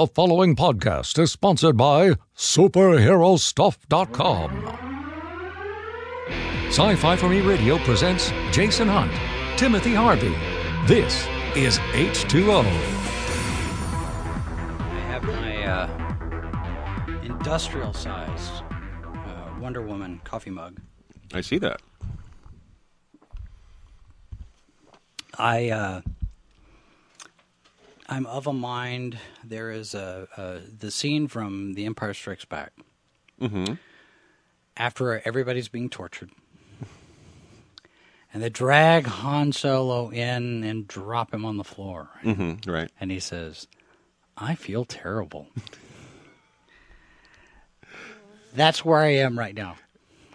The following podcast is sponsored by SuperheroStuff.com. Sci Fi for Me Radio presents Jason Hunt, Timothy Harvey. This is H2O. I have my uh, industrial sized uh, Wonder Woman coffee mug. I see that. I uh, I'm of a mind. There is a, a the scene from The Empire Strikes Back. Mm-hmm. After everybody's being tortured, and they drag Han Solo in and drop him on the floor, Mm-hmm. Right. and he says, "I feel terrible." That's where I am right now.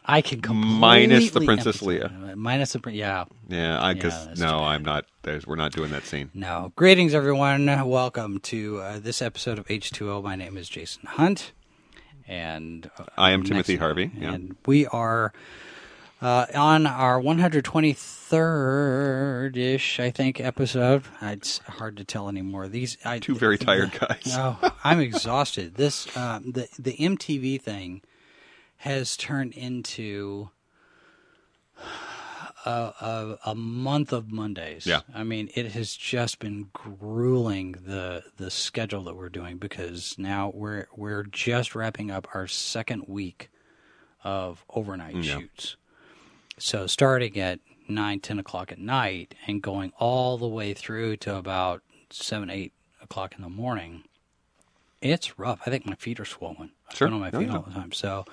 I can completely Minus the Princess uh, Minus the yeah. Yeah. I Yeah, no, bad. I'm not. There's. We're not doing that scene. No. Greetings, everyone. Welcome to uh, this episode of H2O. My name is Jason Hunt. And uh, I am Timothy Harvey, yeah. And we are uh, on our 123rd ish, I think, episode. It's hard to tell anymore. These I, Two very tired guys. No, I'm exhausted. This um, the the MTV thing has turned into a, a, a month of Mondays. Yeah. I mean, it has just been grueling the the schedule that we're doing because now we're we're just wrapping up our second week of overnight Yeah. shoots. So starting at nine, ten o'clock at night and going all the way through to about seven, eight o'clock in the morning. It's rough. I think my feet are swollen. I Sure. on my feet yeah. all the time. So,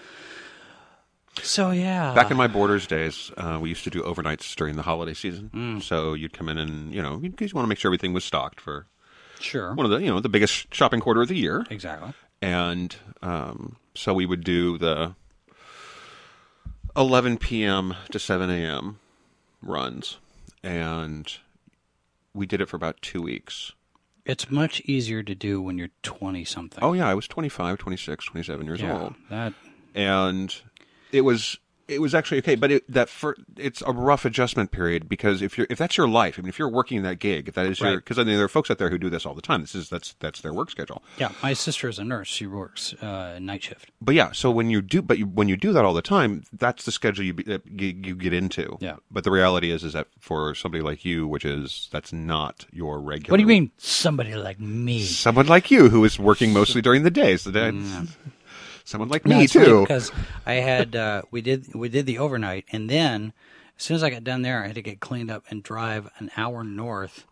so yeah. Back in my Borders days, uh, we used to do overnights during the holiday season. Mm. So you'd come in and you know because you want to make sure everything was stocked for sure, one of the you know the biggest shopping quarter of the year, exactly. and um, so we would do the 11 p.m. to 7 a.m. runs, and we did it for about two weeks. It's much easier to do when you're twenty something. Oh yeah, I was 25, 26, 27 years yeah, old. that and it was it was actually okay but it, that for it's a rough adjustment period because if you're if that's your life i mean if you're working that gig if that is your because I mean there are folks out there who do this all the time this is that's that's their work schedule yeah. My sister is a nurse. She works uh, night shift. but yeah so when you do but you, when you do that all the time that's the schedule you, you you get into Yeah. but the reality is is that for somebody like you which is that's not your regular What do you mean, somebody like me? someone like you who is working mostly during the days the day, someone like No, me too because I had uh, we did we did the overnight, and then as soon as I got done there, I had to get cleaned up and drive an hour north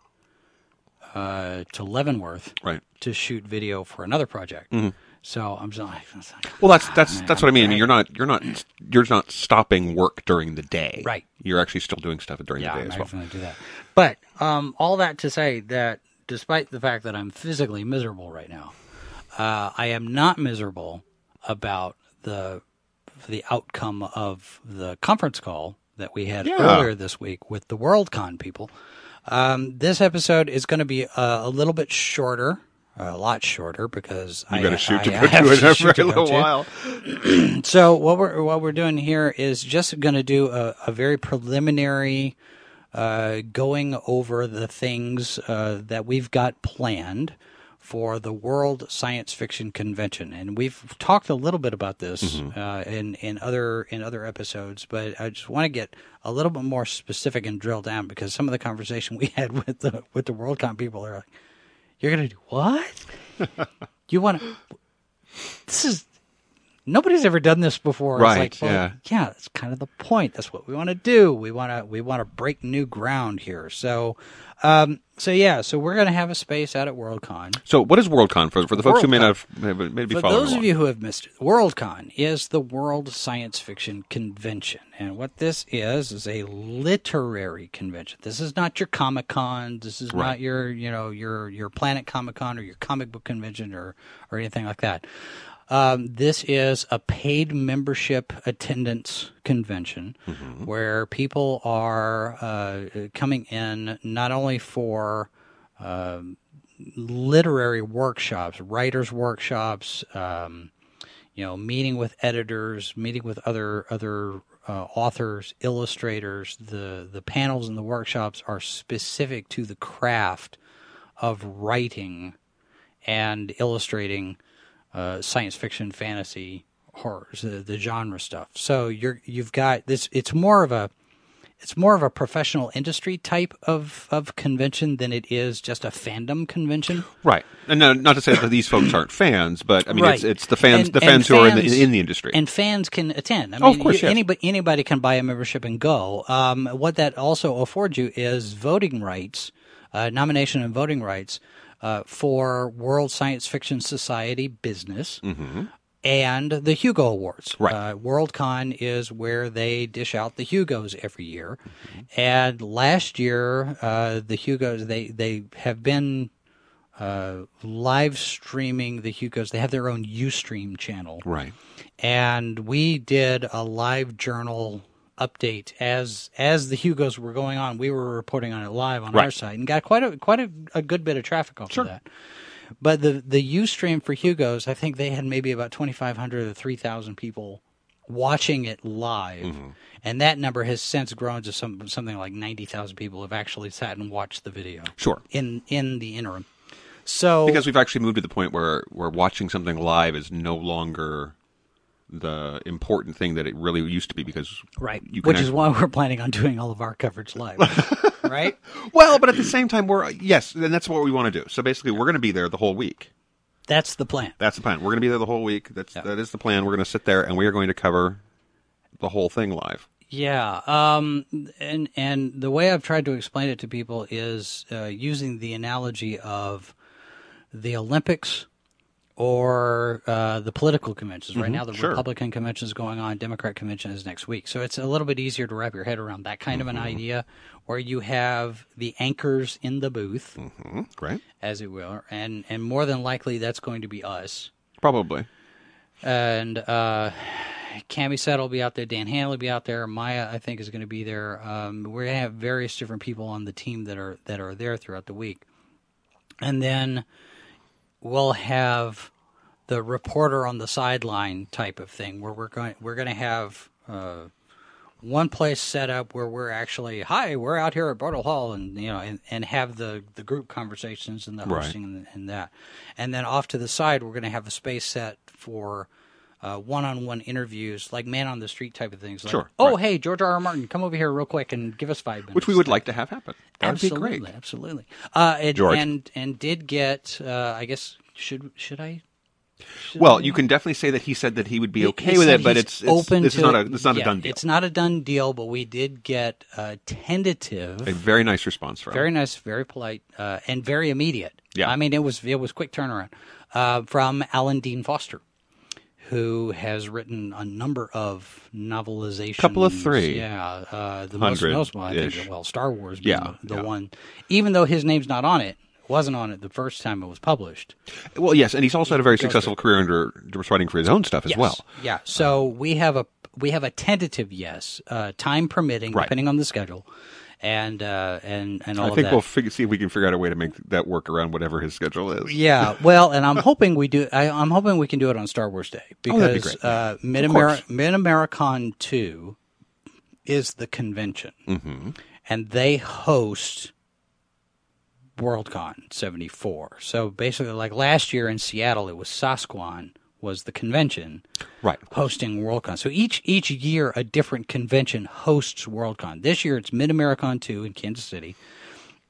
uh, to Leavenworth right to shoot video for another project. Mm-hmm. So I'm just like, I was like, Well, that's that's man, that's what I mean. I mean, you're not you're not you're not stopping work during the day. Right. You're actually still doing stuff during yeah, the I'm day as well. do that. But um, all that to say that despite the fact that I'm physically miserable right now, uh, I am not miserable about the the outcome of the conference call that we had Yeah. earlier this week with the WorldCon people. Um, this episode is going to be uh, a little bit shorter, a lot shorter because You I got to shoot to go to it for a to little while. So what we're what we're doing here is just going to do a, a very preliminary uh, going over the things uh, that we've got planned for the World Science Fiction Convention, and we've talked a little bit about this uh, in in other in other episodes, but I just want to get a little bit more specific and drill down because some of the conversation we had with the with the WorldCon people are like, "You're going to do what? you want to? This is." Nobody's ever done this before. Right, It's like, well, yeah. yeah, that's kind of the point. That's what we want to do. We want to we want to break new ground here. So, um, so yeah, so we're going to have a space out at WorldCon. So, what is WorldCon for for the folks who may not have, may- be For following those of you who have missed it, WorldCon is the World Science Fiction Convention, and what this is is a literary convention. This is not your Comic Con. This is Right. not your you know your your Planet Comic Con or your comic book convention or or anything like that. Um, this is a paid membership attendance convention where people are uh, coming in not only for um, literary workshops, writers' workshops, um, you know, meeting with editors, meeting with other other uh, authors, illustrators. The the panels and the workshops are specific to the craft of writing and illustrating uh, science fiction, fantasy, horrors, the, the genre stuff. So you're you've got this. It's more of a it's more of a professional industry type of, of convention than it is just a fandom convention. Right, and no, not to say that these folks aren't fans, but I mean, it's, Right. it's the fans, And- the and fans who are in the, in the industry. And fans can attend. I mean, Oh, of course, you- yes. anybody anybody can buy a membership and go. Um, what that also affords you is voting rights, uh, nomination and voting rights uh, for World Science Fiction Society business. And the Hugo Awards. Right. Uh, WorldCon is where they dish out the Hugos every year. And last year, uh, the Hugos, they, they have been uh, live streaming the Hugos. They have their own Ustream channel right. and we did a live journal update as as the Hugos were going on. We were reporting on it live on our Right. site and got quite a quite a, a good bit of traffic off Sure. of that. But the the UStream for Hugos, I think they had maybe about twenty five hundred or three thousand people watching it live, Mm-hmm. and that number has since grown to some something like ninety thousand people have actually sat and watched the video. Sure. In in the interim, so Because we've actually moved to the point where where watching something live is no longer the important thing that it really used to be. Because right, which is why we're planning on doing all of our coverage live, right? well, but at the same time, we're yes, and that's what we want to do. So basically, we're going to be there the whole week. That's the plan. That's the plan. We're going to be there the whole week. That's that is the plan. We're going to sit there and we are going to cover the whole thing live. Yeah, um, and and the way I've tried to explain it to people is uh, using the analogy of the Olympics or uh, the political conventions. Right now, the sure. Republican convention is going on, Democrat convention is next week. So it's a little bit easier to wrap your head around that kind of an idea, where you have the anchors in the booth, Hmm? Right? as it will, and and more than likely that's going to be us Probably. and uh, Cammy said will be out there. Dan Hanley will be out there. Maya, I think, is going to be there. Um, we're going to have various different people on the team that are that are there throughout the week, and then we'll have the reporter on the sideline type of thing, where we're going we're going to have. Uh, one place set up where we're actually hi we're out here at Bartle Hall and you know and, and have the the group conversations and the Right. hosting and, and that and then off to the side we're going to have a space set for uh, one-on-one interviews like man on the street type of things like Sure, oh right. hey George R. R. Martin come over here real quick and give us five minutes Which we would like to have happen. That would be great. absolutely uh, and, George. and and did get uh, I guess should should I Well, you can definitely say that he said that he would be okay with it, but it's, it's open it's to not a it's not Yeah, a done deal. It's not a done deal, but we did get a tentative, a very nice response from. very nice, very polite, uh, and very immediate. Yeah. I mean it was it was quick turnaround uh, from Alan Dean Foster, who has written a number of novelizations. A couple of three. yeah. Uh, the most notable, I think, well, Star Wars, Yeah, the, the yeah. one. Even though his name's not on it, wasn't on it the first time it was published. Well, yes, and he's also had a very successful career under writing for his own stuff as Yes. well. Yeah. So we have a we have a tentative yes, uh, time permitting, Right. depending on the schedule, and uh, and and all I think we'll fig- see if we can figure out a way to make that work around whatever his schedule is. yeah, well, and I'm hoping we do. I, I'm hoping we can do it on Star Wars Day Oh, be because great. uh, Mid Americon Two is the convention, Mm-hmm. and they host Worldcon '74. So basically, like last year in Seattle, it was Sasquan was the convention. Right. hosting Worldcon. So each each year a different convention hosts Worldcon. This year it's Mid Americon 2 in Kansas City.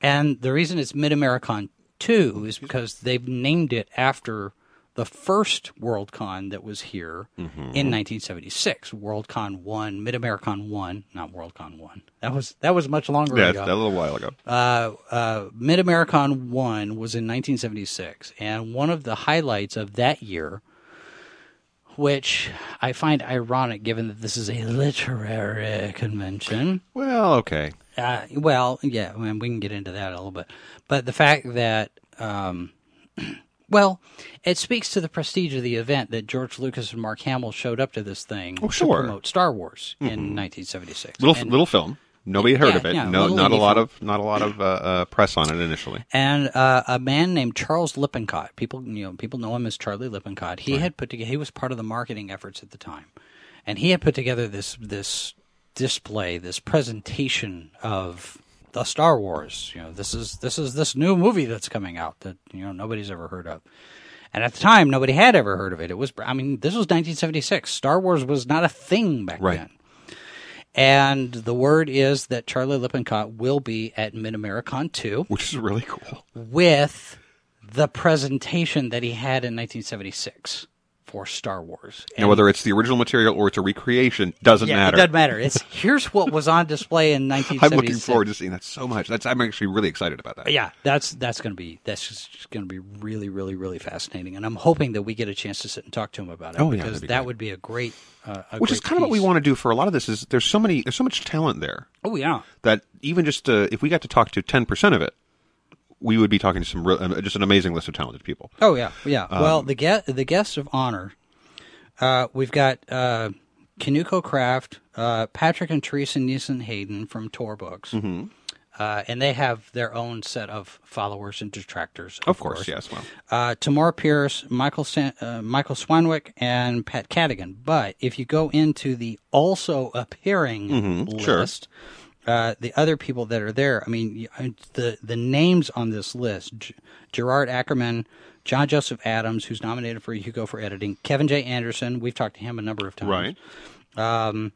And the reason it's Mid Americon 2 is because they've named it after the first Worldcon that was here in 1976. Worldcon 1, Mid Americon 1, not Worldcon 1. That was that was much longer Yeah, ago Yeah, a little while ago. uh, uh, Mid Americon 1 was in 1976. And one of the highlights of that year, which I find ironic given that this is a literary convention. Well, okay. Uh, well, yeah, I mean, we can get into that a little bit. But the fact that, um, well, it speaks to the prestige of the event that George Lucas and Mark Hamill showed up to this thing Oh, sure. to promote Star Wars in 1976. Little And- little film. Nobody had heard Yeah, of it. no, little not a lot of not a lot of uh, uh, press on it initially. and uh, a man named Charles Lippincott. People, you know, people know him as Charlie Lippincott. He had put together. He was part of the marketing efforts at the time, and he had put together this this display, this presentation of the Star Wars. You know, this is this is this new movie that's coming out that you know nobody's ever heard of. And at the time, nobody had ever heard of it. It was, I mean, this was 1976. Star Wars was not a thing back Right. then. And the word is that Charlie Lippincott will be at Mid Americon 2 which is really cool. with the presentation that he had in 1976 for Star Wars. Now, whether it's the original material or it's a recreation doesn't yeah, matter. it doesn't matter. It's here's what was on display in I'm looking forward to seeing that so much. That's I'm actually really excited about that. Yeah, that's that's going to be that's just going to be really really really fascinating, and I'm hoping that we get a chance to sit and talk to him about it Oh, yeah, because that'd be that great. would be a great, uh, a Which is kind of what we want to do for a lot of this. Is there's so many there's so much talent there Oh yeah, that even just uh, if we got to talk to ten percent of it, we would be talking to some real, uh, just an amazing list of talented people. oh yeah, yeah. Um, well, the guest the guests of honor, uh, we've got uh, Kinuko Craft, uh, Patrick and Teresa Nielsen Hayden from Tor Books. Mm-hmm. Uh, and they have their own set of followers and detractors. Of, Of course, yes. Well, uh, Tamora Pierce, Michael San- uh, Michael Swanwick, and Pat Cadigan. But if you go into the also appearing sure. list, uh, the other people that are there, I mean, the the names on this list: G- Gerard Ackerman, John Joseph Adams, who's nominated for a Hugo for editing, Kevin J. Anderson. We've talked to him a number of times. right.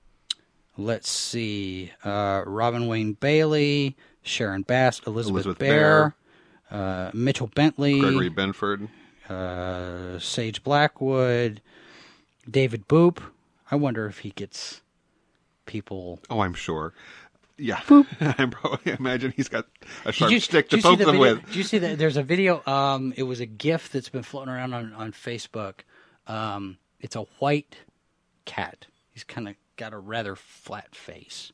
Let's see: uh, Robin Wayne Bailey, Sharon Bass, Elizabeth, Elizabeth Bear. Uh, Mitchell Bentley, Gregory Benford. uh, Sage Blackwood, David Boop. I wonder if he gets people. Oh, I'm sure. Yeah, I'm probably I imagine he's got a sharp you, stick to did you see poke the them video? with. Did you see that? There's a video. Um, it was a GIF that's been floating around on on Facebook. Um, it's a white cat. He's kind of got a rather flat face,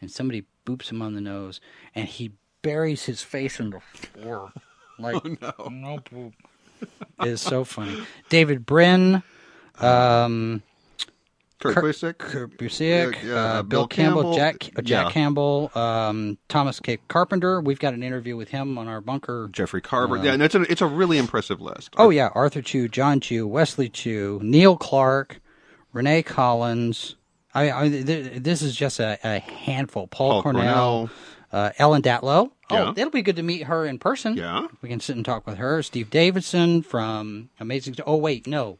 and somebody boops him on the nose, and he buries his face in the floor. Like no, no poop. It is so funny. David Brin. Um, Kurt Kurt- Busiek. Kurt Busiek, Yeah, uh, uh, Bill, Bill Campbell, Campbell, Jack uh, Jack yeah. Campbell, um, Thomas K. Carpenter. We've got an interview with him on our bunker. Jeffrey Carver. yeah, and it's a it's a really impressive list. Oh yeah, Arthur Chu, John Chu, Wesley Chu, Neil Clarke, Renee Collins. I, I th- this is just a, a handful. Paul, Paul Cornell, Cornell. Uh, Ellen Datlow. Yeah. Oh, it'll be good to meet her in person. Yeah. we can sit and talk with her. Steve Davidson from Amazing. Oh wait, no.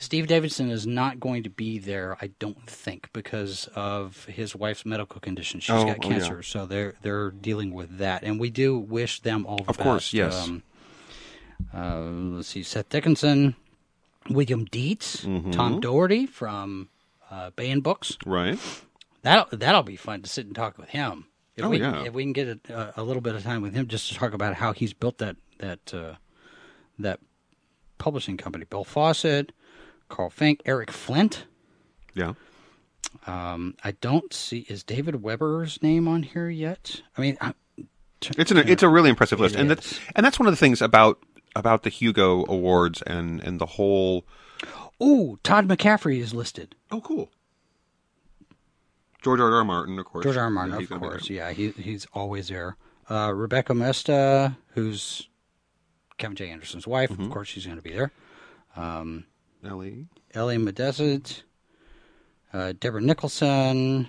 Steve Davidson is not going to be there, I don't think, because of his wife's medical condition. She's Oh, got oh, yeah. cancer, so they're they're dealing with that, and we do wish them all the best. Of course, yes. Um, uh, let's see, Seth Dickinson, William Dietz, Mm-hmm. Tom Doherty from uh, Bayan Books. Right. That'll that'll be fun to sit and talk with him. If Oh, we, yeah. If we can get a, a little bit of time with him, just to talk about how he's built that that uh, that publishing company. Bill Fawcett, Carl Fink, Eric Flint. Yeah. Um, I don't see is David Weber's name on here yet. I mean, I, It's an it's a really impressive list, and is. that and that's one of the things about about the Hugo Awards and and the whole. Oh, Todd McCaffrey is listed. Oh, cool. George R. R. Martin, of course. George R. R. Martin, Yeah, of course. Yeah, he, he's always there. Uh, Rebecca Moesta, who's Kevin J. Anderson's wife, Mm-hmm. of course, she's going to be there. Ellie. Ellie Medesset, uh, Deborah Nicholson.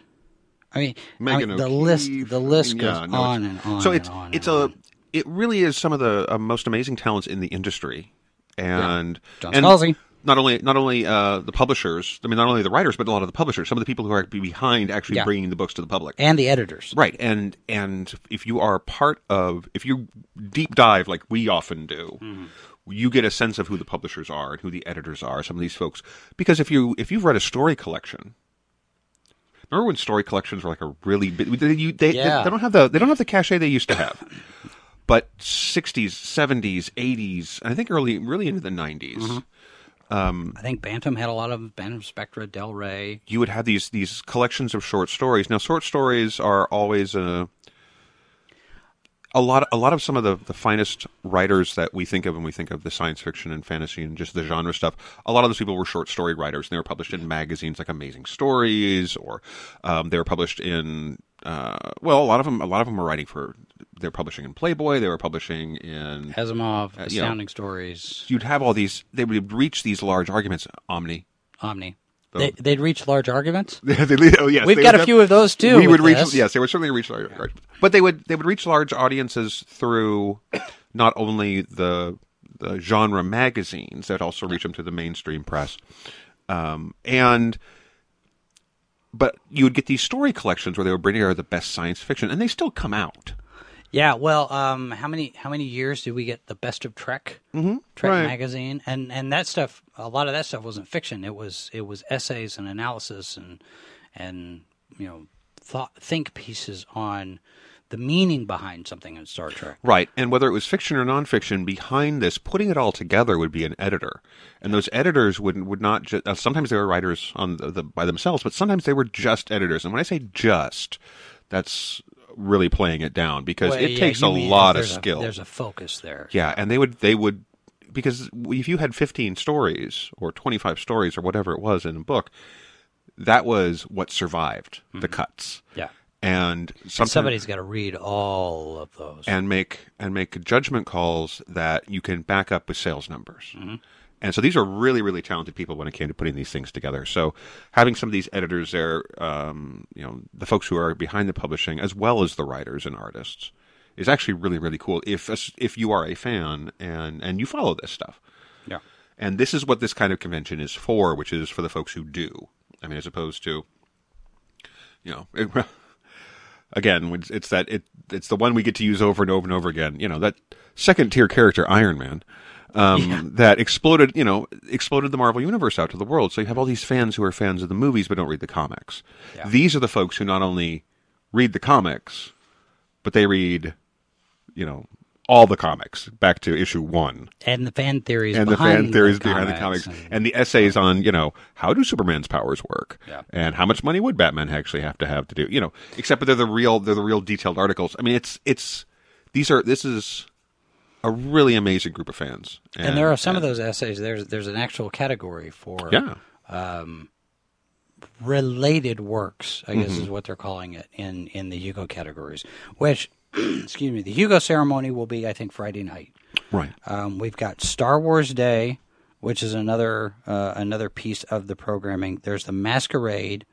I mean, I mean, the list the list goes yeah, no, on and on. So it's it's a on. it really is some of the uh, most amazing talents in the industry, and John and. Not only not only uh, the publishers, I mean, not only the writers, but a lot of the publishers. Some of the people who are behind actually Yeah. bringing the books to the public. and the editors. Right, and and if you are part of, if you deep dive like we often do, you get a sense of who the publishers are and who the editors are. Some of these folks, because if you if you've read a story collection, remember when story collections were like a really big, they, you, they, Yeah. they, they don't have the they don't have the cachet they used to have. But sixties, seventies, eighties, I think early, really into the 90s mm-hmm. um, I think Bantam had a lot of Bantam Spectra, Del Rey. you would have these these collections of short stories. Now, short stories are always a a lot. A lot of some of the, the finest writers that we think of when we think of the science fiction and fantasy and just the genre stuff. A lot of those people were short story writers, and they were published in magazines like Amazing Stories, or um, they were published in. Uh, well, a lot of them. A lot of them were writing for. They're publishing in Playboy. They were publishing in. Asimov, you know. Astounding Stories, You'd have all these. They would reach these large arguments. Omni, Omni. The They, they'd reach large arguments. they, oh, yes, We've got would a few of those too. we would reach this. yes they would certainly reach large, large but they would they would reach large audiences through not only the the genre magazines that also reach them to the mainstream press um, and but you would get these story collections where they would bring together the best science fiction and they still come out Yeah, well, um, how many how many years did we get the best of Trek? Mm-hmm. Trek Right. magazine, and and that stuff. A lot of that stuff wasn't fiction. It was it was essays and analysis and and you know thought think pieces on the meaning behind something in Star Trek. Right. And whether it was fiction or nonfiction, behind this, putting it all together would be an editor. And those editors would would not just. Uh, sometimes they were writers on the, the by themselves, but sometimes they were just editors. And when I say just, that's really playing it down because Well, it yeah, takes a mean lot of there's a- skill. there's a focus there. yeah, and they would they would because if you had 15 stories or 25 stories or whatever it was in a book, that was what survived the mm-hmm. cuts. Yeah. And And somebody's got to read all of those. and make and make judgment calls that you can back up with sales numbers. Mm-hmm. And so these are really, really talented people when it came to putting these things together. So having some of these editors there, um, you know, the folks who are behind the publishing, as well as the writers and artists, is actually really, really cool. If if you are a fan and and you follow this stuff, yeah. and this is what this kind of convention is for, which is for the folks who do. I mean, as opposed to, you know, it, again, it's, it's that it it's the one we get to use over and over and over again. You know, that second tier character, Iron Man, um, that exploded. You know, exploded the Marvel universe out to the world. So you have all these fans who are fans of the movies but don't read the comics. Yeah. These are the folks who not only read the comics, but they read, you know. All the comics back to issue one, And the fan theories and the behind fan theories the behind the comics and- and the essays on you know how do superman's powers work Yeah. and how much money would batman actually have to have to do you know except that they're the real they're the real detailed articles i mean it's it's these are this is a really amazing group of fans and there are some of those essays. There's there's an actual category for yeah related works, I guess Mm-hmm. is what they're calling it in in the Hugo categories. Which, excuse me, the Hugo ceremony will be, I think, Friday night. right Um, we've got Star Wars Day, which is another uh, another piece of the programming. There's the Masquerade.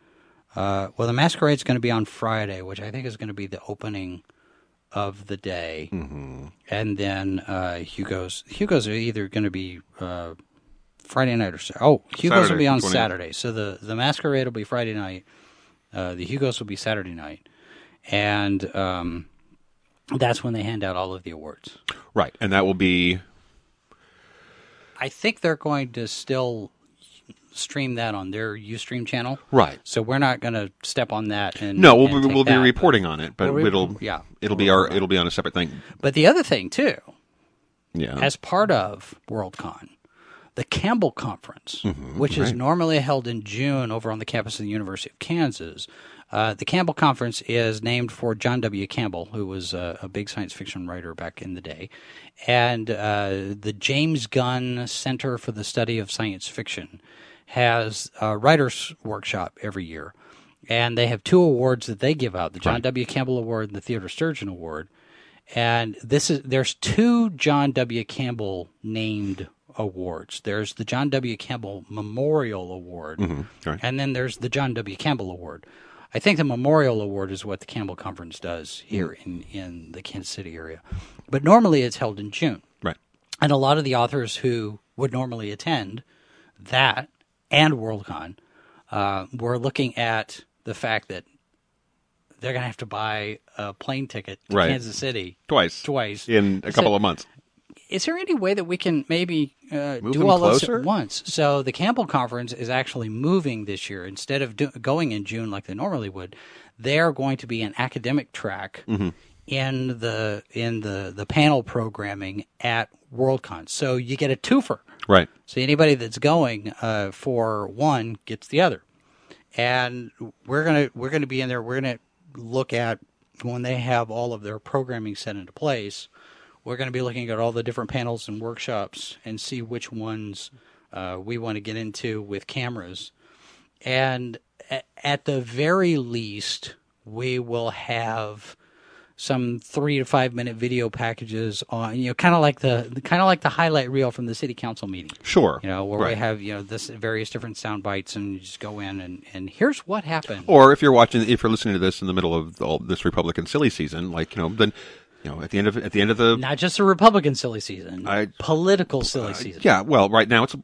Uh, well, the Masquerade's going to be on Friday, which I think is going to be the opening of the day, mm-hmm. and then uh, Hugo's Hugo's are either going to be uh, Friday night or oh Hugo's will be on 20th. Saturday. So the the Masquerade will be Friday night. Uh, the Hugos will be Saturday night, and um, that's when they hand out all of the awards. right and that will be I think they're going to still stream that on their UStream channel. right So we're not going to step on that. And no we'll, and be- we'll be that, reporting on it but We'll it'll yeah. it'll be our it'll be on a separate thing But, but the other thing too, yeah as part of Worldcon, the Campbell Conference, Mm-hmm, which is normally held in June over on the campus of the University of Kansas. Uh, the Campbell Conference is named for John W. Campbell, who was a, a big science fiction writer back in the day. And uh, the James Gunn Center for the Study of Science Fiction has a writer's workshop every year. And they have two awards that they give out the John W. Campbell Award and the Theodore Sturgeon Award and this is there's two John W. Campbell named awards. There's the John W. Campbell Memorial Award, mm-hmm. right. and then there's the John W. Campbell Award. I think the Memorial Award is what the Campbell Conference does here mm. in, in the Kansas City area. But normally it's held in June. right And a lot of the authors who would normally attend that and Worldcon uh, were looking at the fact that they're going to have to buy a plane ticket to Right. Kansas City twice twice. in a So- couple of months Is there any way that we can maybe uh, do all this closer? at once? So the Campbell Conference is actually moving this year. Instead of do- going in June like they normally would, they are going to be an academic track Mm-hmm. in the in the the panel programming at Worldcon. So you get a twofer. Right So anybody that's going uh, for one gets the other, and we're gonna we're gonna be in there. We're gonna look at when they have all of their programming set into place. We're going to be looking at all the different panels and workshops and see which ones uh, we want to get into with cameras. And at the very least, we will have some three to five minute video packages on you know kind of like the kind of like the highlight reel from the city council meeting. Sure. You know where we have you know this various different sound bites and you just go in and and here's what happened. Or if you're watching, if you're listening to this in the middle of all this Republican silly season, like you know, then you know, at the end of at the end of the Not just a Republican silly season, I- political silly season. yeah, well, right now it's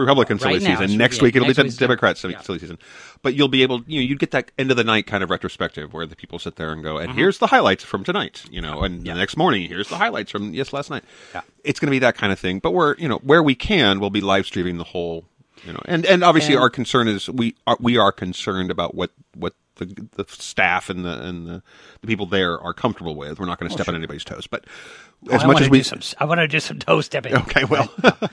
Republican silly Right now, season. Next yeah, week it'll next be the Democrat silly, yeah. silly season. But you'll be able, you know, you'd get that end of the night kind of retrospective where the people sit there and go, Mm-hmm. and here's the highlights from tonight, you know, and the next morning here's the highlights from yes last night. Yeah. It's going to be that kind of thing. But we're, you know, where we can, we'll be live streaming the whole, you know, and and obviously And- our concern is we are we are concerned about what what the the staff and the and the, the people there are comfortable with. We're not going to oh, step on anybody's toes, but as Oh, I much as we do some, I want to do some toe stepping. Okay, well,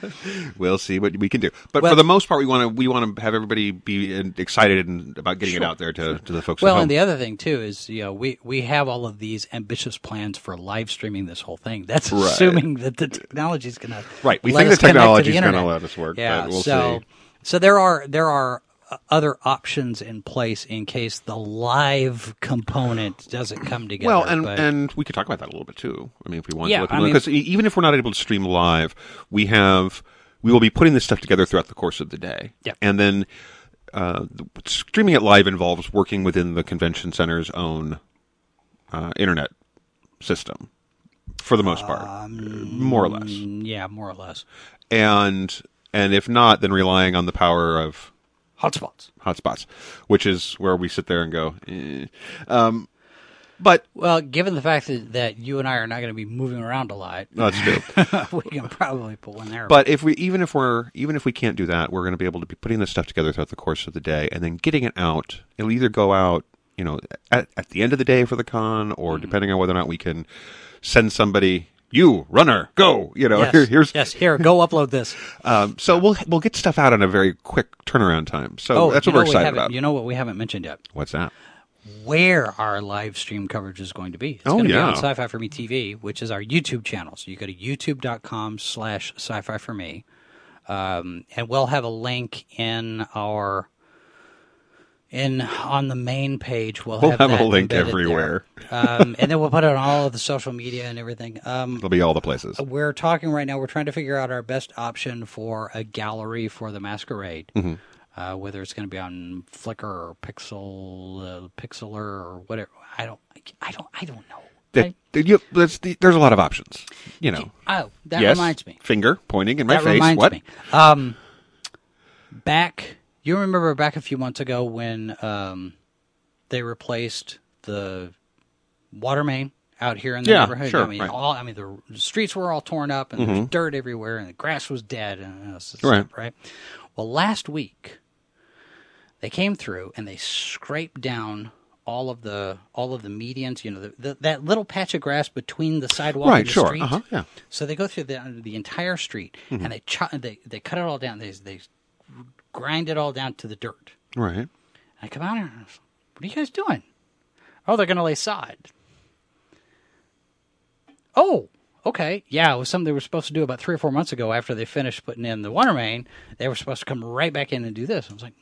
we'll see what we can do. But Well- for the most part, we want to we want to have everybody be excited and about getting it out there to, to the folks. Well, and the other thing too is, you know, we we have all of these ambitious plans for live streaming this whole thing. That's Right. assuming that the technology is going to Right. We think the technology is gonna let us work, Yeah. but we'll so see. so there are there are other options in place in case the live component doesn't come together. well, and but- and we could talk about that a little bit too. I mean, if we want Yeah, to, I mean- because even if we're not able to stream live, we have we will be putting this stuff together throughout the course of the day. Yeah. and then. Uh, streaming it live involves working within the convention center's own uh, internet system, for the most part, Um, more or less. yeah, more or less and and if not, then relying on the power of hotspots. hotspots, which is where we sit there and go. Eh. Um, but Well, given the fact that, that you and I are not going to be moving around a lot, that's true. we can probably put one there. but if we even if we're even if we can't do that, we're going to be able to be putting this stuff together throughout the course of the day, and then getting it out. It'll either go out, you know, at, at the end of the day for the con, or Mm-hmm. depending on whether or not we can send somebody. You runner, go! You know, yes, here, here's yes, here, go upload this. um, so we'll we'll get stuff out in a very quick turnaround time. So Oh, that's what we're know we excited about. You know what we haven't mentioned yet? What's that? Where our live stream coverage is going to be. It's Oh, going to be yeah. on Sci-Fi for Me TV, which is our YouTube channel. So you go to youtube.com slash sci-fi for me. Um, and we'll have a link in our in on the main page. We'll, We'll have, have a link everywhere. um, and then we'll put it on all of the social media and everything. Um, It'll be all the places. we're talking right now. We're trying to figure out our best option for a gallery for the masquerade. Mm-hmm. Uh, whether it's going to be on Flickr or Pixel, uh, Pixlr or whatever. I don't. I don't. I don't know. That- you- the- there's a lot of options. You know. Oh, that yes. reminds me. Finger pointing in my that face. reminds what? me. Um, back. You remember back a few months ago when um, they replaced the water main out here in the Yeah, neighborhood. sure, I mean, right. Mm-hmm. all I mean, the streets were all torn up and there's dirt everywhere, and the grass was dead, and Right. stuff, right. Well, last week they came through and they scraped down all of the all of the medians. You know, the, the, that little patch of grass between the sidewalk Right, and the sure, street. uh-huh, yeah. So they go through the the entire street Mm-hmm. and they cho- they they cut it all down. They they grind it all down to the dirt. Right. I come out here. And I was, what are you guys doing? Oh, they're going to lay sod. Oh, okay. Yeah, it was something they were supposed to do about three or four months ago after they finished putting in the water main. They were supposed to come right back in and do this. I was like,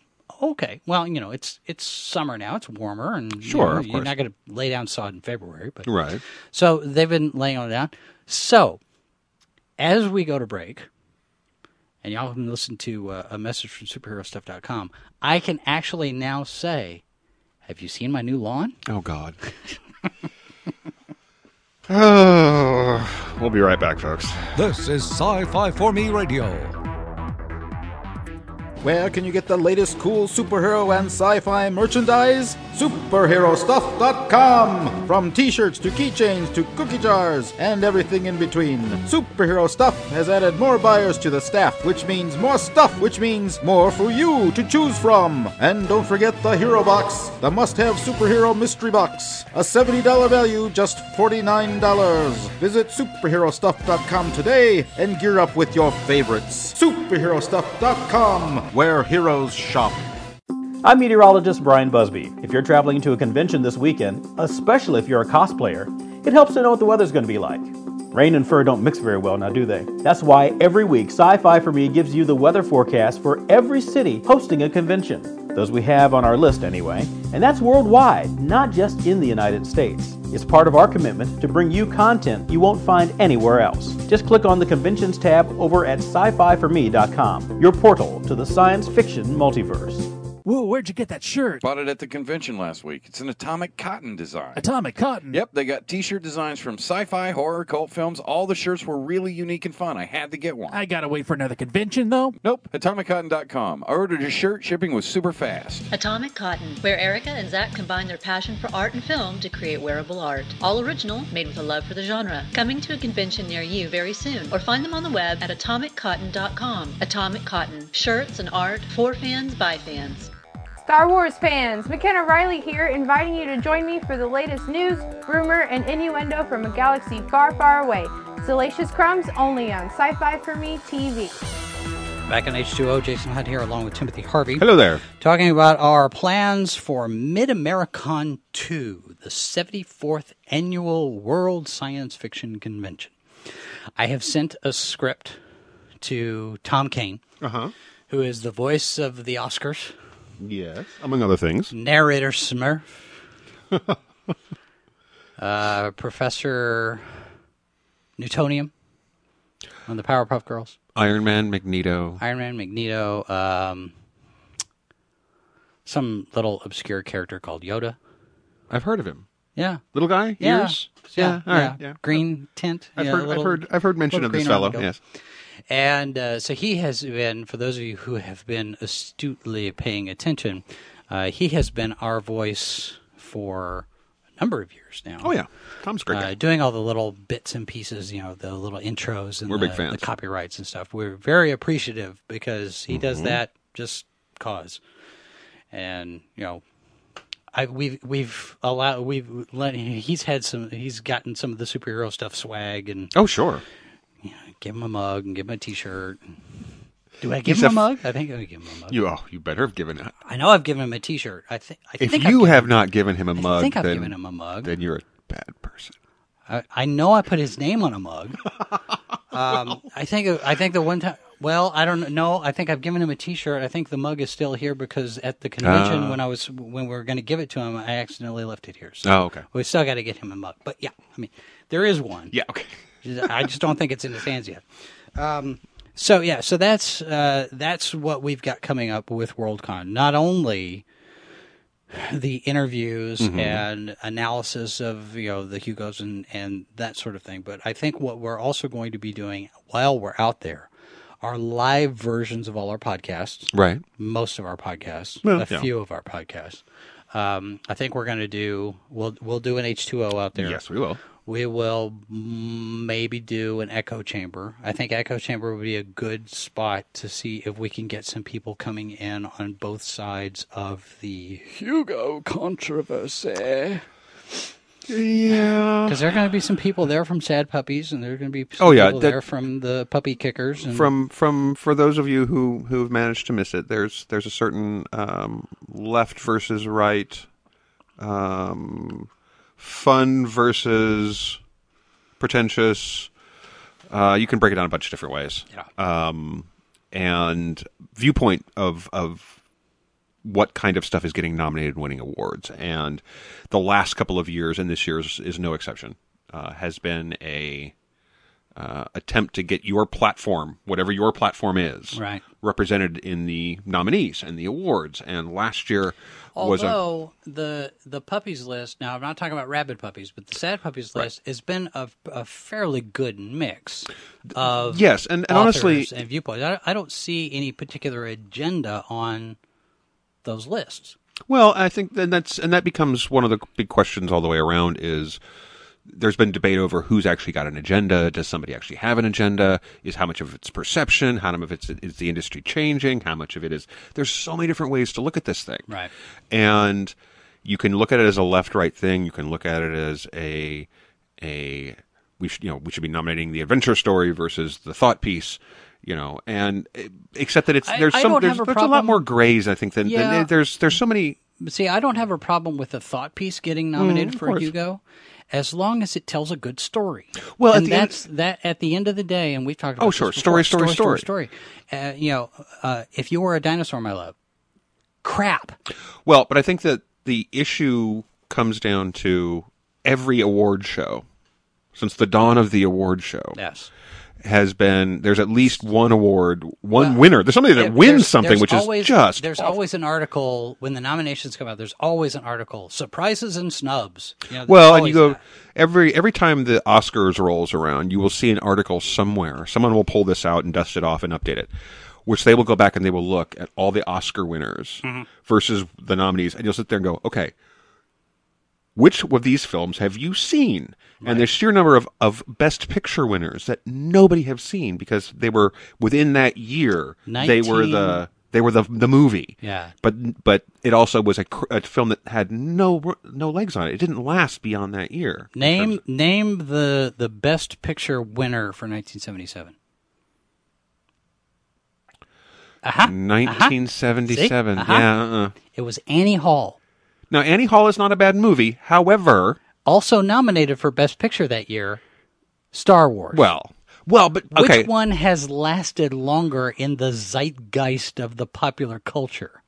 okay. Well, you know, it's it's summer now. It's warmer, and you Sure, of you're course. not going to lay down sod in February, but Right. so they've been laying it down. So as we go to break, and y'all can listen to uh, a message from superherostuff.com, I can actually now say, have you seen my new lawn? Oh God. oh, we'll be right back, folks. This is Sci Fi for Me Radio. Where can you get the latest cool superhero and sci fi merchandise? SuperheroStuff.com! From t shirts to keychains to cookie jars and everything in between. Superhero Stuff has added more buyers to the staff, which means more stuff, which means more for you to choose from. And don't forget the Hero Box, the must have superhero mystery box. A $70 value, just $49. Visit superherostuff.com today and gear up with your favorites. Superherostuff.com, where heroes shop. I'm meteorologist Brian Busby. If you're traveling to a convention this weekend, especially if you're a cosplayer, it helps to know what the weather's going to be like. Rain and fur don't mix very well now, do they? That's why every week Sci Fi for Me gives you the weather forecast for every city hosting a convention. Those we have on our list, anyway. And that's worldwide, not just in the United States. It's part of our commitment to bring you content you won't find anywhere else. Just click on the Conventions tab over at sci fi for me.com, your portal to the science fiction multiverse. Whoa, where'd you get that shirt? Bought it at the convention last week. It's an atomic cotton design. Atomic Cotton. Yep, they got t-shirt designs from sci-fi, horror, cult films. All the shirts were really unique and fun. I had to get one. I gotta wait for another convention, though. Nope, atomiccotton.com. I ordered a shirt. Shipping was super fast. Atomic Cotton, where Erica and Zach combine their passion for art and film to create wearable art. All original, made with a love for the genre. Coming to a convention near you very soon, or find them on the web at atomiccotton.com. Atomic Cotton, shirts and art for fans by fans. Star Wars fans, McKenna Riley here, inviting you to join me for the latest news, rumor, and innuendo from a galaxy far, far away. Salacious Crumbs only on Sci Fi for Me TV. Back in H2O, Jason Hunt here along with Timothy Harvey. Hello there. Talking about our plans for Mid Americon 2, the 74th Annual World Science Fiction Convention. I have sent a script to Tom Kane, Uh-huh. who is the voice of the Oscars, Yes. Among other things. narrator Smurf, uh, Professor Utonium on the Powerpuff Girls, Iron Man, Magneto. Iron Man, Magneto, um, some little obscure character called Yoda. I've heard of him. Yeah. Little guy? Yeah. Ears? Yeah, all right. Yeah. Green tint. I've yeah, heard little- I've heard I've heard mention of this fellow. the go. Yes. And uh, so he has been, for those of you who have been astutely paying attention, uh, he has been our voice for a number of years now. Oh yeah. Tom's great Uh, guy. doing all the little bits and pieces, you know, the little intros and We're the, big fans. the copyrights and stuff. We're very appreciative because he does Mm-hmm. that just cause. And you know, I we've we've allowed we've let he's had some he's gotten some of the superhero stuff swag and Oh sure. Give him a mug and give him a T-shirt. Do I give He's him a, mug? I think I give him a mug. You oh you better have given it. I know I've given him a T-shirt. I think. I If think I've you have not given him a mug, think I've then, given him a mug. then you're a bad person. I, I know I put his name on a mug. um, I think I think the one time. Well, I don't know. I think I've given him a T-shirt. I think the mug is still here because at the convention Ah. when I was when we were going to give it to him, I accidentally left it here. So Oh, okay. we still got to get him a mug. But yeah, I mean, there is one. Yeah, okay. I just don't think it's in his hands yet. Um, so yeah, so that's uh, that's what we've got coming up with Worldcon. Not only the interviews and analysis of you know the Hugos and and that sort of thing, but I think what we're also going to be doing while we're out there are live versions of all our podcasts Right. most of our podcasts, Well, a yeah. few of our podcasts. Um, I think we're going to do we'll we'll do an H two O out there. Yes, we will. We will maybe do an echo chamber. I think echo chamber would be a good spot to see if we can get some people coming in on both sides of the Hugo controversy. Yeah. Because there are going to be some people there from Sad Puppies, and there are going to be some Oh, yeah, people that- there from the Puppy Kickers. And, From from for those of you who who have managed to miss it, there's there's a certain um, left versus right, um, fun versus pretentious. Uh, you can break it down a bunch of different ways. Yeah. Um, and viewpoint of of what kind of stuff is getting nominated and winning awards. And the last couple of years, and this year is, is no exception, uh, has been a uh, attempt to get your platform, whatever your platform is, Right. Represented in the nominees and the awards. And last year was a Although the the puppies list now, I'm not talking about rabid puppies, but the sad puppies list has been a, a fairly good mix of yes, and, and honestly, and viewpoints. I, I don't see any particular agenda on those lists. Well, I think then that's and that becomes one of the big questions all the way around is there's been debate over who's actually got an agenda. Does somebody actually have an agenda? Is how much of it's perception? How much of it's is the industry changing? How much of it is there's so many different ways to look at this thing. Right. And you can look at it as a left right thing. You can look at it as a a we should you know we should be nominating the adventure story versus the thought piece. You know, and except that it's there's I some there's, a there's a lot more grays I think than, Yeah. than there's there's so many see, I don't have a problem with the thought piece getting nominated Mm, for a. Hugo. As long as it tells a good story. Well, at and the end- that's that at the end of the day, and we've talked about Oh, sure. before, Story, story, story, story. Uh, you know, uh, if you were a dinosaur, my love, crap. Well, but I think that the issue comes down to every award show since the dawn of the award show Yes. Has been there's at least one award, one winner. There's somebody that There- wins something, which always, is just there's awful. always an article when the nominations come out. There's always an article surprises and snubs. You know, well, and you go that. every every time the Oscars rolls around, you will see an article somewhere. Someone will pull this out and dust it off and update it, which they will go back and they will look at all the Oscar winners Mm-hmm. versus the nominees, and you'll sit there and go, okay, which of these films have you seen? And the sheer number of, of Best Picture winners that nobody have seen because they were within that year. They were the they were the the movie. Yeah. But but it also was a, a film that had no no legs on it. It didn't last beyond that year. Name name the the best picture winner for 1977. Aha. 1977. See? Uh-huh. Yeah. Uh-uh. It was Annie Hall, Now Annie Hall is not a bad movie. However, also nominated for best picture that year. Star Wars. well, well, but okay. Which one has lasted longer in the zeitgeist of the popular culture?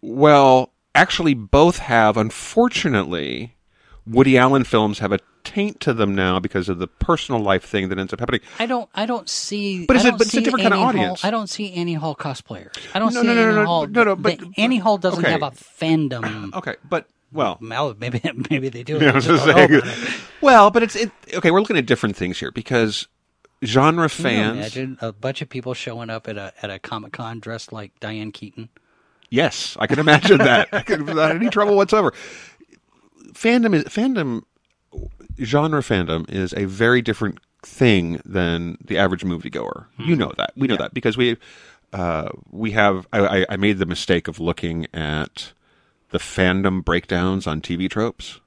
Well, actually, both have. Unfortunately, Woody Allen films have a taint to them now because of the personal life thing that ends up happening. I don't. I don't see. But is it- but it's a different kind of audience. Hall, I don't see Annie Hall cosplayers. I don't No, see no, no, Annie no, no, Hall. no, no, but- the- Annie Hall doesn't okay. have a fandom. Okay, but well, maybe maybe they do. Yeah, I I was just gonna don't know say- about it. well, but it's it, okay. We're looking at different things here because genre Can you fans. imagine a bunch of people showing up at a at a comic con dressed like Diane Keaton. Yes, I can imagine that. I can, without any trouble whatsoever. Fandom is fandom. Genre fandom is a very different thing than the average moviegoer. You know that. We know that because we uh, we have. I, I- I made the mistake of looking at the fandom breakdowns on TV tropes.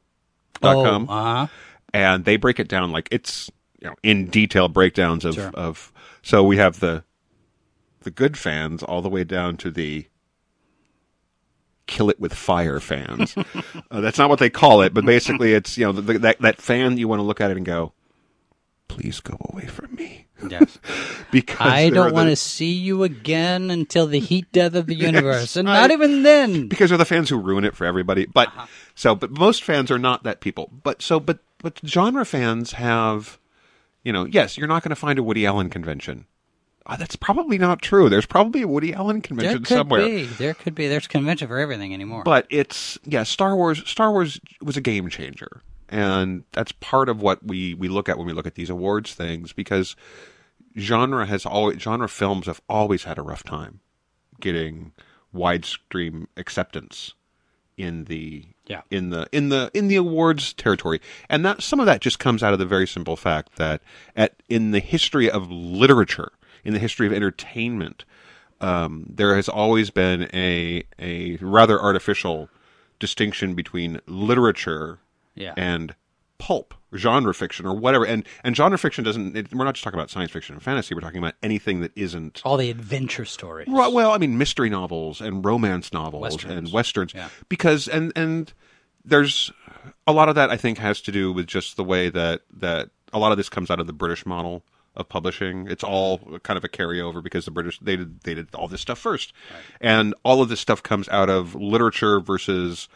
Dot com. Oh, uh-huh. and they break it down like it's you know in detail breakdowns of Sure. of so we have the the good fans all the way down to the kill it with fire fans uh, that's not what they call it but basically it's you know the, that that fan you want to look at it and go please go away from me Yes. because I don't want to the- see you again until the heat death of the universe, and I- not even then. because they're the fans who ruin it for everybody. But Uh-huh. so, but most fans are not that people. But so, but but genre fans have, you know, yes, you're not going to find a Woody Allen convention. Uh, that's probably not true. There's probably a Woody Allen There convention could somewhere. be. There could be. There's convention for everything anymore. But it's yeah, Star Wars. Star Wars was a game changer, and that's part of what we we look at when we look at these awards things because genre has always genre films have always had a rough time getting widescreen acceptance in the Yeah. in the in the in the awards territory and that some of that just comes out of the very simple fact that at in the history of literature in the history of entertainment um, there has always been a a rather artificial distinction between literature Yeah. and pulp genre fiction or whatever and and genre fiction doesn't it, we're not just talking about science fiction and fantasy we're talking about anything that isn't all the adventure stories. Right, well, I mean, mystery novels and romance novels Westerns. and westerns, Yeah. because and and there's a lot of that I think has to do with just the way that that a lot of this comes out of the British model of publishing. It's all kind of a carryover because the British they did they did all this stuff first, and all of this stuff comes out of literature versus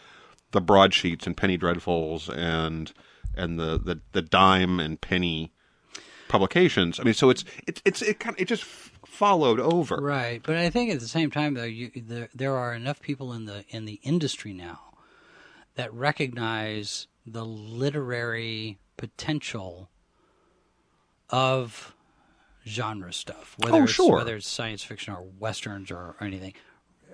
the broadsheets and penny dreadfuls and and the the, the dime and penny publications. I mean, so it's it's it's it kind of, it just f- followed over. Right, but I think at the same time, though, you, there there are enough people in the in the industry now that recognize the literary potential of genre stuff. Whether Oh, it's, sure. Whether it's science fiction or westerns or, or anything.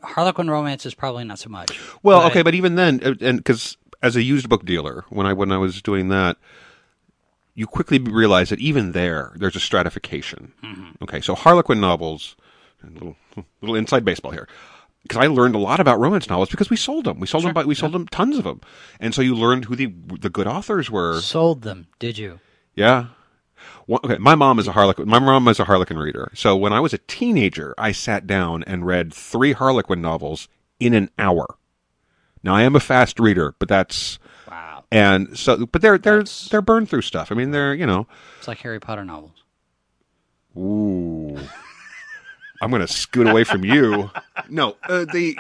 Harlequin romance is probably not so much. Well, okay, but even then, uh, and because as a used book dealer, when I when I was doing that, you quickly realize that even there, there's a stratification. Okay, so Harlequin novels, a little little inside baseball here, because I learned a lot about romance novels because we sold them. We sold them, by, we sold them tons of them, and so you learned who the the good authors were. sold them. Did you? Yeah. One, okay, my mom is a Harlequin. My mom is a Harlequin reader. So when I was a teenager, I sat down and read three Harlequin novels in an hour. Now I am a fast reader, but that's Wow. and so but they're they're they're burned through stuff. I mean, they're you know, It's like Harry Potter novels. ooh, I'm gonna scoot away from you. No, uh, the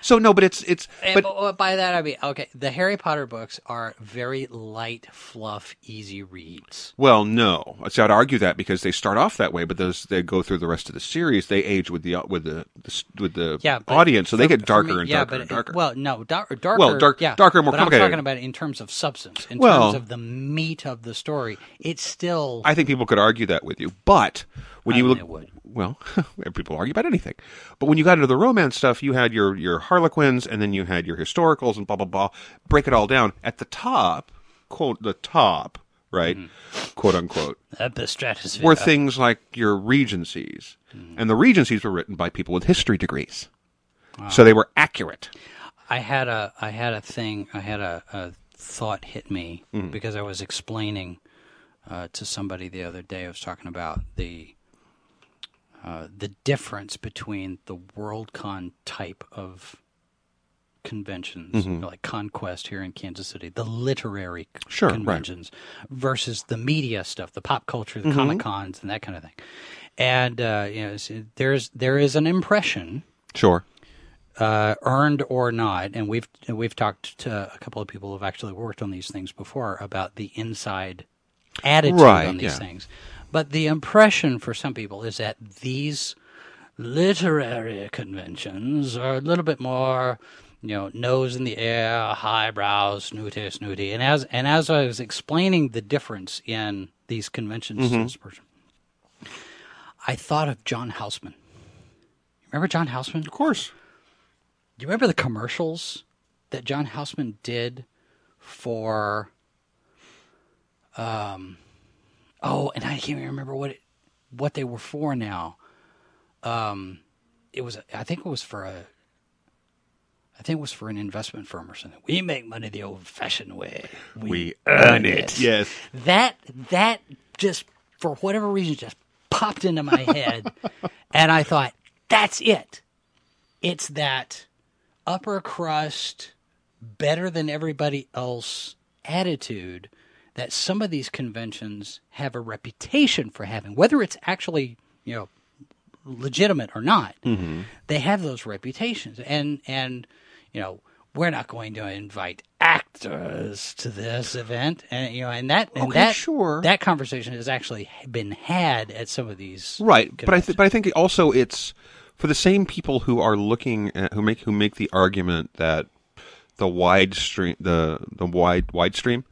so no, but it's it's but but oh, by that I mean okay, the Harry Potter books are very light, fluff, easy reads. Well, no. So I'd argue that because they start off that way, but those they go through the rest of the series. They age with the with the, with the Yeah, audience, so they get darker me- and yeah, darker but and darker. Well, no, dar- darker. Well, dark- yeah, darker, more but I'm talking about it in terms of substance, in Well- terms of the meat of the story. It's still I think people could argue that with you, but when I you look, would. well, people argue about anything. But when you got into the romance stuff, you had your your Harlequins, and then you had your historicals, and blah blah blah. Break it all down at the top, quote the top, right, Mm-hmm. quote unquote, at the stratosphere. were things like your regencies, Mm-hmm. and the regencies were written by people with history degrees, so they were accurate. I had a I had a thing I had a, a thought hit me Mm-hmm. because I was explaining uh, to somebody the other day. I was talking about the uh, the difference between the WorldCon type of conventions, like Conquest here in Kansas City, the literary Sure, right. conventions, versus the media stuff, the pop culture, Mm-hmm. the Comic Cons, and that kind of thing. And uh, you know, there's there is an impression Sure. uh, earned or not, and we've we've talked to a couple of people who've actually worked on these things before about the inside attitude Right, on these yeah. things. But the impression for some people is that these literary conventions are a little bit more, you know, nose in the air, highbrow, snooty, snooty. And as and as I was explaining the difference in these conventions to this person, I thought of John Houseman. Remember John Houseman? Of course. Do you remember the commercials that John Houseman did for? Um, oh, and I can't even remember what it, what they were for now. Um, it was I think it was for a. I think it was for an investment firm or something. We make money the old-fashioned way. We earn it. Yes. That that just for whatever reason just popped into my head, and I thought that's it. It's that upper crust, better than everybody else attitude that some of these conventions have a reputation for having, whether it's actually you know legitimate or not. Mm-hmm. They have those reputations, and and you know we're not going to invite actors to this event, and you know, and that and Okay, that sure. that conversation has actually been had at some of these Right, but I th- but I think also it's for the same people who are looking at who make who make the argument that the wide stream the the wide wide stream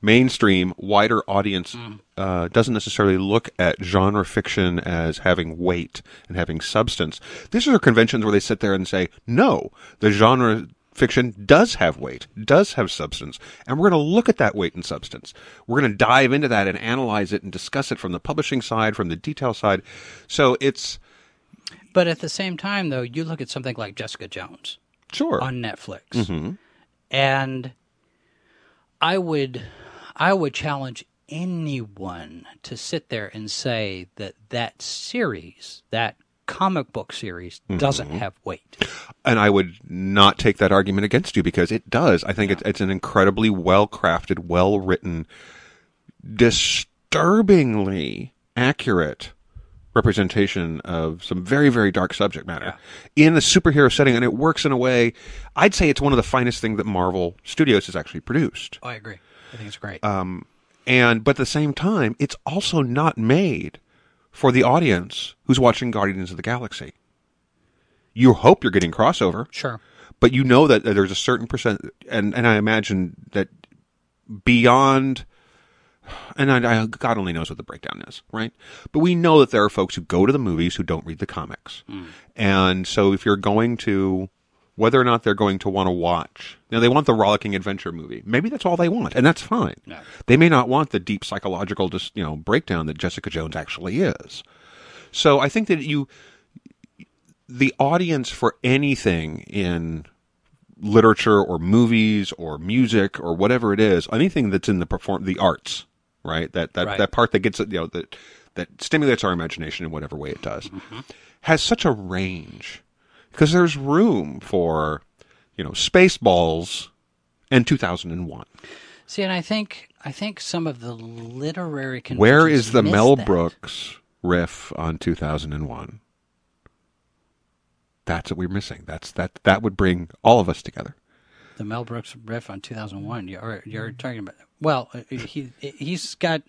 mainstream wider audience uh, doesn't necessarily look at genre fiction as having weight and having substance. These are conventions where they sit there and say, no, the genre fiction does have weight, does have substance, and we're going to look at that weight and substance. We're going to dive into that and analyze it and discuss it from the publishing side, from the detail side. So it's But at the same time, though, you look at something like Jessica Jones sure on Netflix, and I would, I would challenge anyone to sit there and say that that series, that comic book series, mm-hmm. doesn't have weight. and I would not take that argument against you because it does. I think it's, it's an incredibly well crafted, well written, disturbingly accurate representation of some very, very dark subject matter in a superhero setting, and it works in a way. I'd say it's one of the finest things that Marvel Studios has actually produced. Oh, I agree. I think it's great. Um, and but at the same time, it's also not made for the audience who's watching Guardians of the Galaxy. You hope you're getting crossover, sure. but you know that there's a certain percent, and and I imagine that beyond, and I, I, God only knows what the breakdown is, right? But we know that there are folks who go to the movies who don't read the comics, hmm. and so if you're going to, whether or not they're going to want to watch, know, they want the rollicking adventure movie. Maybe that's all they want, and that's fine. They may not want the deep psychological, just you know, breakdown that Jessica Jones actually is. So I think that you the audience for anything in literature or movies or music or whatever it is, anything that's in the perform the arts, right? That that Right. that part that gets you know that that stimulates our imagination in whatever way it does, mm-hmm. has such a range because there's room for you know Spaceballs and 2001. See, and I think I think some of the literary Where is the Mel that. Brooks riff on 2001? That's what we're missing. That's that that would bring all of us together. The Mel Brooks riff on 2001. You're you're talking about. Well, he he's got.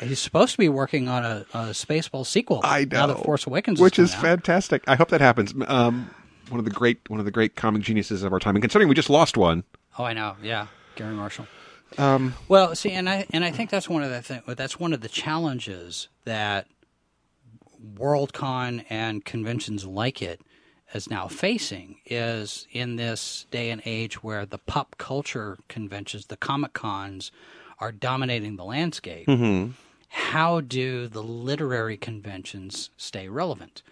He's supposed to be working on a, a Spaceball sequel. I know. Now that Force Awakens, which is, is fantastic. I hope that happens. Um, one of the great one of the great comic geniuses of our time, and considering we just lost one, Oh, I know. Yeah, Garry Marshall. um, Well, see, and I and I think that's one of the th- that's one of the challenges that Worldcon and conventions like it is now facing is in this day and age where the pop culture conventions, the comic cons, are dominating the landscape. How do the literary conventions stay relevant?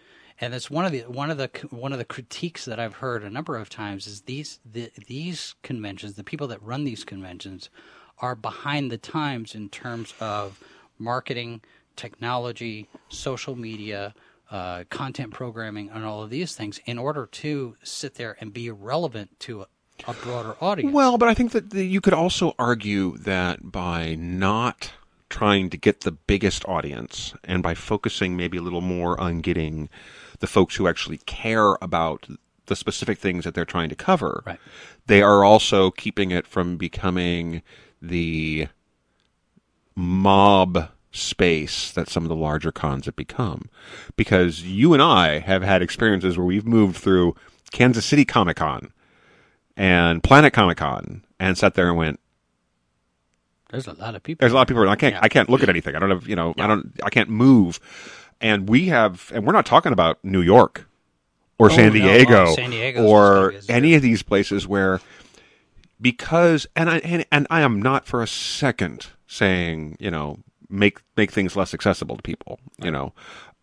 And that's one of the one of the one of the critiques that I've heard a number of times is these the, these conventions, the people that run these conventions, are behind the times in terms of marketing, technology, social media, uh, content programming, and all of these things in order to sit there and be relevant to a, broader audience. Well, but I think that the, you could also argue that by not trying to get the biggest audience and by focusing maybe a little more on getting the folks who actually care about the specific things that they're trying to cover, Right. they are also keeping it from becoming the mob space that some of the larger cons have become. Because you and I have had experiences where we've moved through Kansas City Comic Con and Planet Comic Con and sat there and went, There's a lot of people. there's a lot of people. I can't. Yeah. I can't look at anything. I don't have. You know. I don't. I can't move. And we have. And we're not talking about New York or Oh, San no. Diego Oh, San or just gonna be a any of these places where because and I and, and I am not for a second saying you know make make things less accessible to people. You know.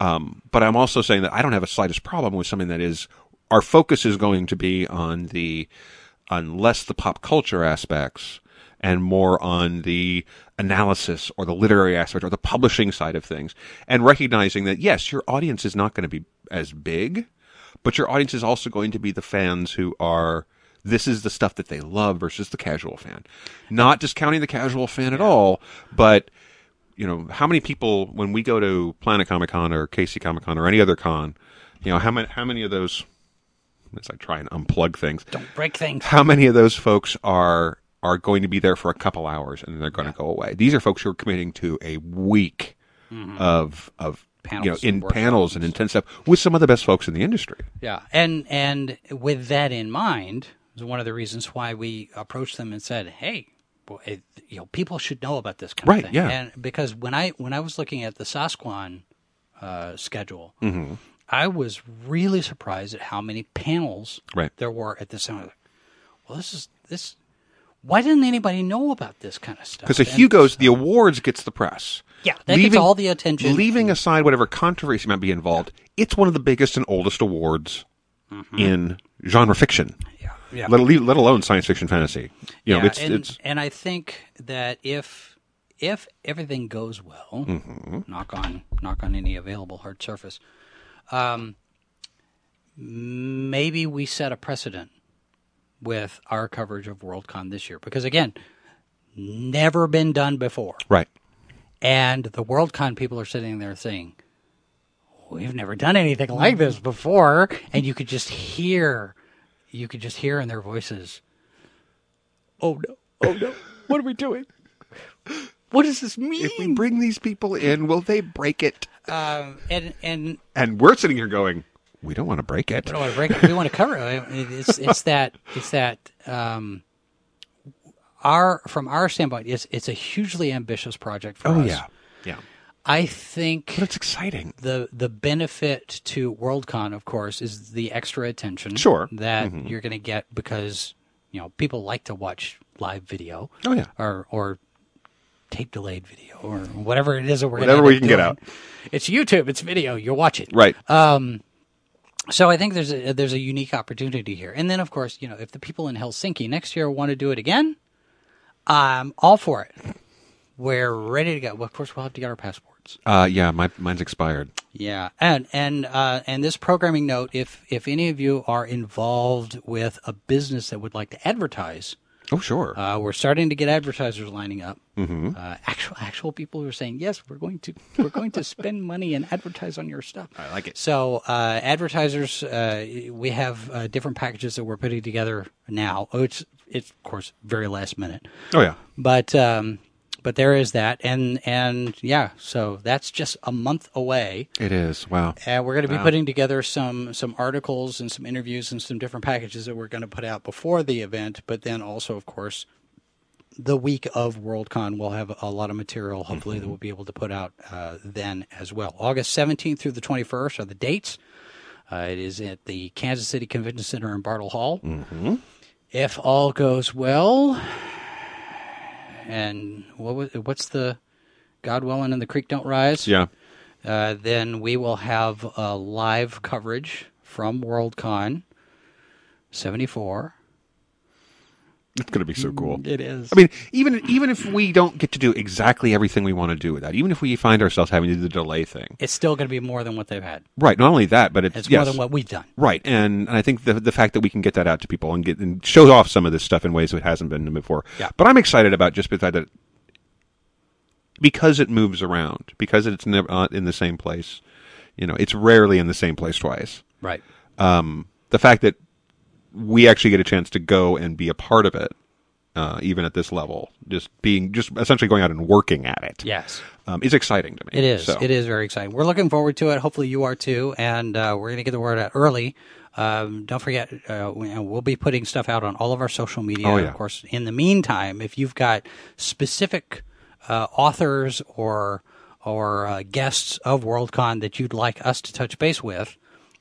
Um, but I'm also saying that I don't have a slightest problem with something that is our focus is going to be on the on less the pop culture aspects and more on the analysis or the literary aspect or the publishing side of things and recognizing that yes your audience is not going to be as big but your audience is also going to be the fans who are this is the stuff that they love versus the casual fan. Not discounting the casual fan at all but you know how many people when we go to planet comic con or casey comic con or any other con you know how many how many of those as i try and unplug things Don't break things. how many of those folks are are going to be there for a couple hours and then they're going to go away? These are folks who are committing to a week of of you know Mm-hmm. In and panels and intense stuff with some of the best folks in the industry. Yeah, and and with that in mind, is one of the reasons why we approached them and said, "Hey, well, it, you know, people should know about this kind Right, of thing." yeah. And because when I when I was looking at the Sasquan uh, schedule, Mm-hmm. I was really surprised at how many panels Right. there were at this time. Well, this is this. Why didn't anybody know about this kind of stuff? Because the And- Hugo's, the awards gets the press. Yeah, that gets all the attention. Leaving aside whatever controversy might be involved, it's one of the biggest and oldest awards in genre fiction. Mm-hmm. Yeah, yeah. Let, let alone science fiction fantasy. You know, yeah, it's and, it's and I think that if if everything goes well, Mm-hmm. knock on knock on any available hard surface, um, maybe we set a precedent with our coverage of Worldcon this year because again, never been done before, right. and the Worldcon people are sitting there saying. We've never done anything like this before, and you could just hear, you could just hear in their voices, "Oh no! Oh no! What are we doing? What does this mean?" If we bring these people in, will they break it? um, and and And we're sitting here going, we don't want to break it. we don't want to break it. We want to cover it. It's it's that it's that um, our from our standpoint, it's it's a hugely ambitious project for Oh us. yeah, yeah. I think But it's exciting. the the benefit to Worldcon, of course, is the extra attention Sure. Mm-hmm. that you're going to get because you know people like to watch live video. Oh, yeah. or or tape delayed video or whatever it is that we're Whatever we can up get out. It's YouTube. It's video. You watch it. Right. So I think there's a there's a unique opportunity here. And then of course, you know, if the people in Helsinki next year want to do it again, I'm all for it. We're ready to go. Well, of course, we'll have to get our passports. uh, yeah, my mine's expired. Yeah, and and uh, and this programming note, if if any of you are involved with a business that would like to advertise Oh, sure. Uh, we're starting to get advertisers lining up. Mhm. Uh, actual actual people who are saying yes, we're going to we're going to spend money and advertise on your stuff. I like it. So uh, advertisers, uh, we have uh, different packages that we're putting together now. Oh, it's it's of course very last minute. Oh, yeah. But um, but there is that, and and yeah, so that's just a month away. It is. Wow. And we're going to be Wow. putting together some some articles and some interviews and some different packages that we're going to put out before the event. But then also, of course, the week of Worldcon, we'll have a lot of material. Hopefully, that we'll be able to put out uh, then as well. August seventeenth through the twenty first are the dates. Uh, it is at the Kansas City Convention Center in Bartle Hall. Mm-hmm. If all goes well, and what was, what's the God willing and the creek don't rise? Yeah. Uh, then we will have a live coverage from Worldcon 74. It's going to be so cool. It is. I mean, even even if we don't get to do exactly everything we want to do with that, even if we find ourselves having to do the delay thing, It's still going to be more than what they've had. right? Not only that, but it's, It's yes, more than what we've done. Right, and, and I think the the fact that we can get that out to people and get and show off some of this stuff in ways that it hasn't been before. Yeah. But I'm excited about just the fact that because it moves around, because it's never uh, in the same place. You know, it's rarely in the same place twice. Right. Um, the fact that we actually get a chance to go and be a part of it, uh, even at this level, just being just essentially going out and working at it. Yes. um, is exciting to me. It is. So. It is very exciting. We're looking forward to it. Hopefully, you are too. And uh, we're going to get the word out early. Um, don't forget, uh, and we'll be putting stuff out on all of our social media. Oh, yeah. Of course, in the meantime, if you've got specific uh, authors or or uh, guests of Worldcon that you'd like us to touch base with,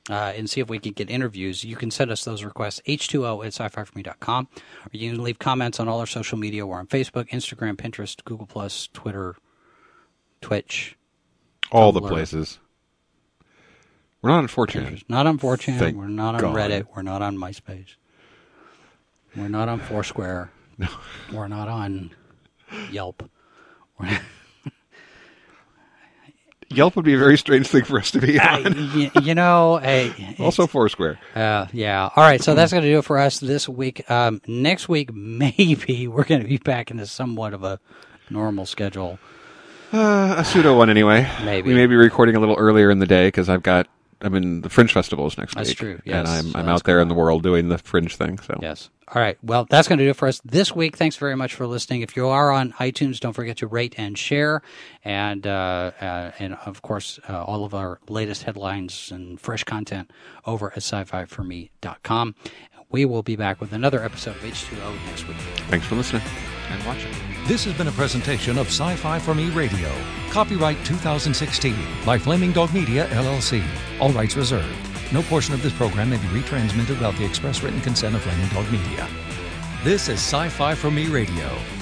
uh, and see if we can get interviews, you can send us those requests, h2o at sci-fi4me.com, or you can leave comments on all our social media. We're on Facebook, Instagram, Pinterest, Google+, Plus, Twitter, Twitch. all the places. We're not on 4chan. Not on 4chan. Thank we're not on God. Reddit. We're not on MySpace. We're not on Foursquare. No. We're not on Yelp. We're Yelp would be a very strange thing for us to be I- on. y- you know, hey, also Foursquare. Uh, yeah. All right. So that's going to do it for us this week. Um, next week, maybe we're going to be back into somewhat of a normal schedule. Uh, a pseudo one anyway. Maybe. we may be recording a little earlier in the day because I've got I'm in the Fringe festivals next That's week. That's true, Yes. and. I'm So I'm out there in the world doing the Fringe thing. So Yes. All right. Well, that's going to do it for us this week. Thanks very much for listening. If you are on iTunes, don't forget to rate and share, and uh, uh, and of course uh, all of our latest headlines and fresh content over at sci-fi4me.com. We will be back with another episode of H2O next week. thanks for listening and watching. This has been a presentation of Sci Fi for Me Radio. Copyright 2016 by Flaming Dog Media, LLC. All rights reserved. No portion of this program may be retransmitted without the express written consent of Flaming Dog Media. This is Sci Fi for Me Radio.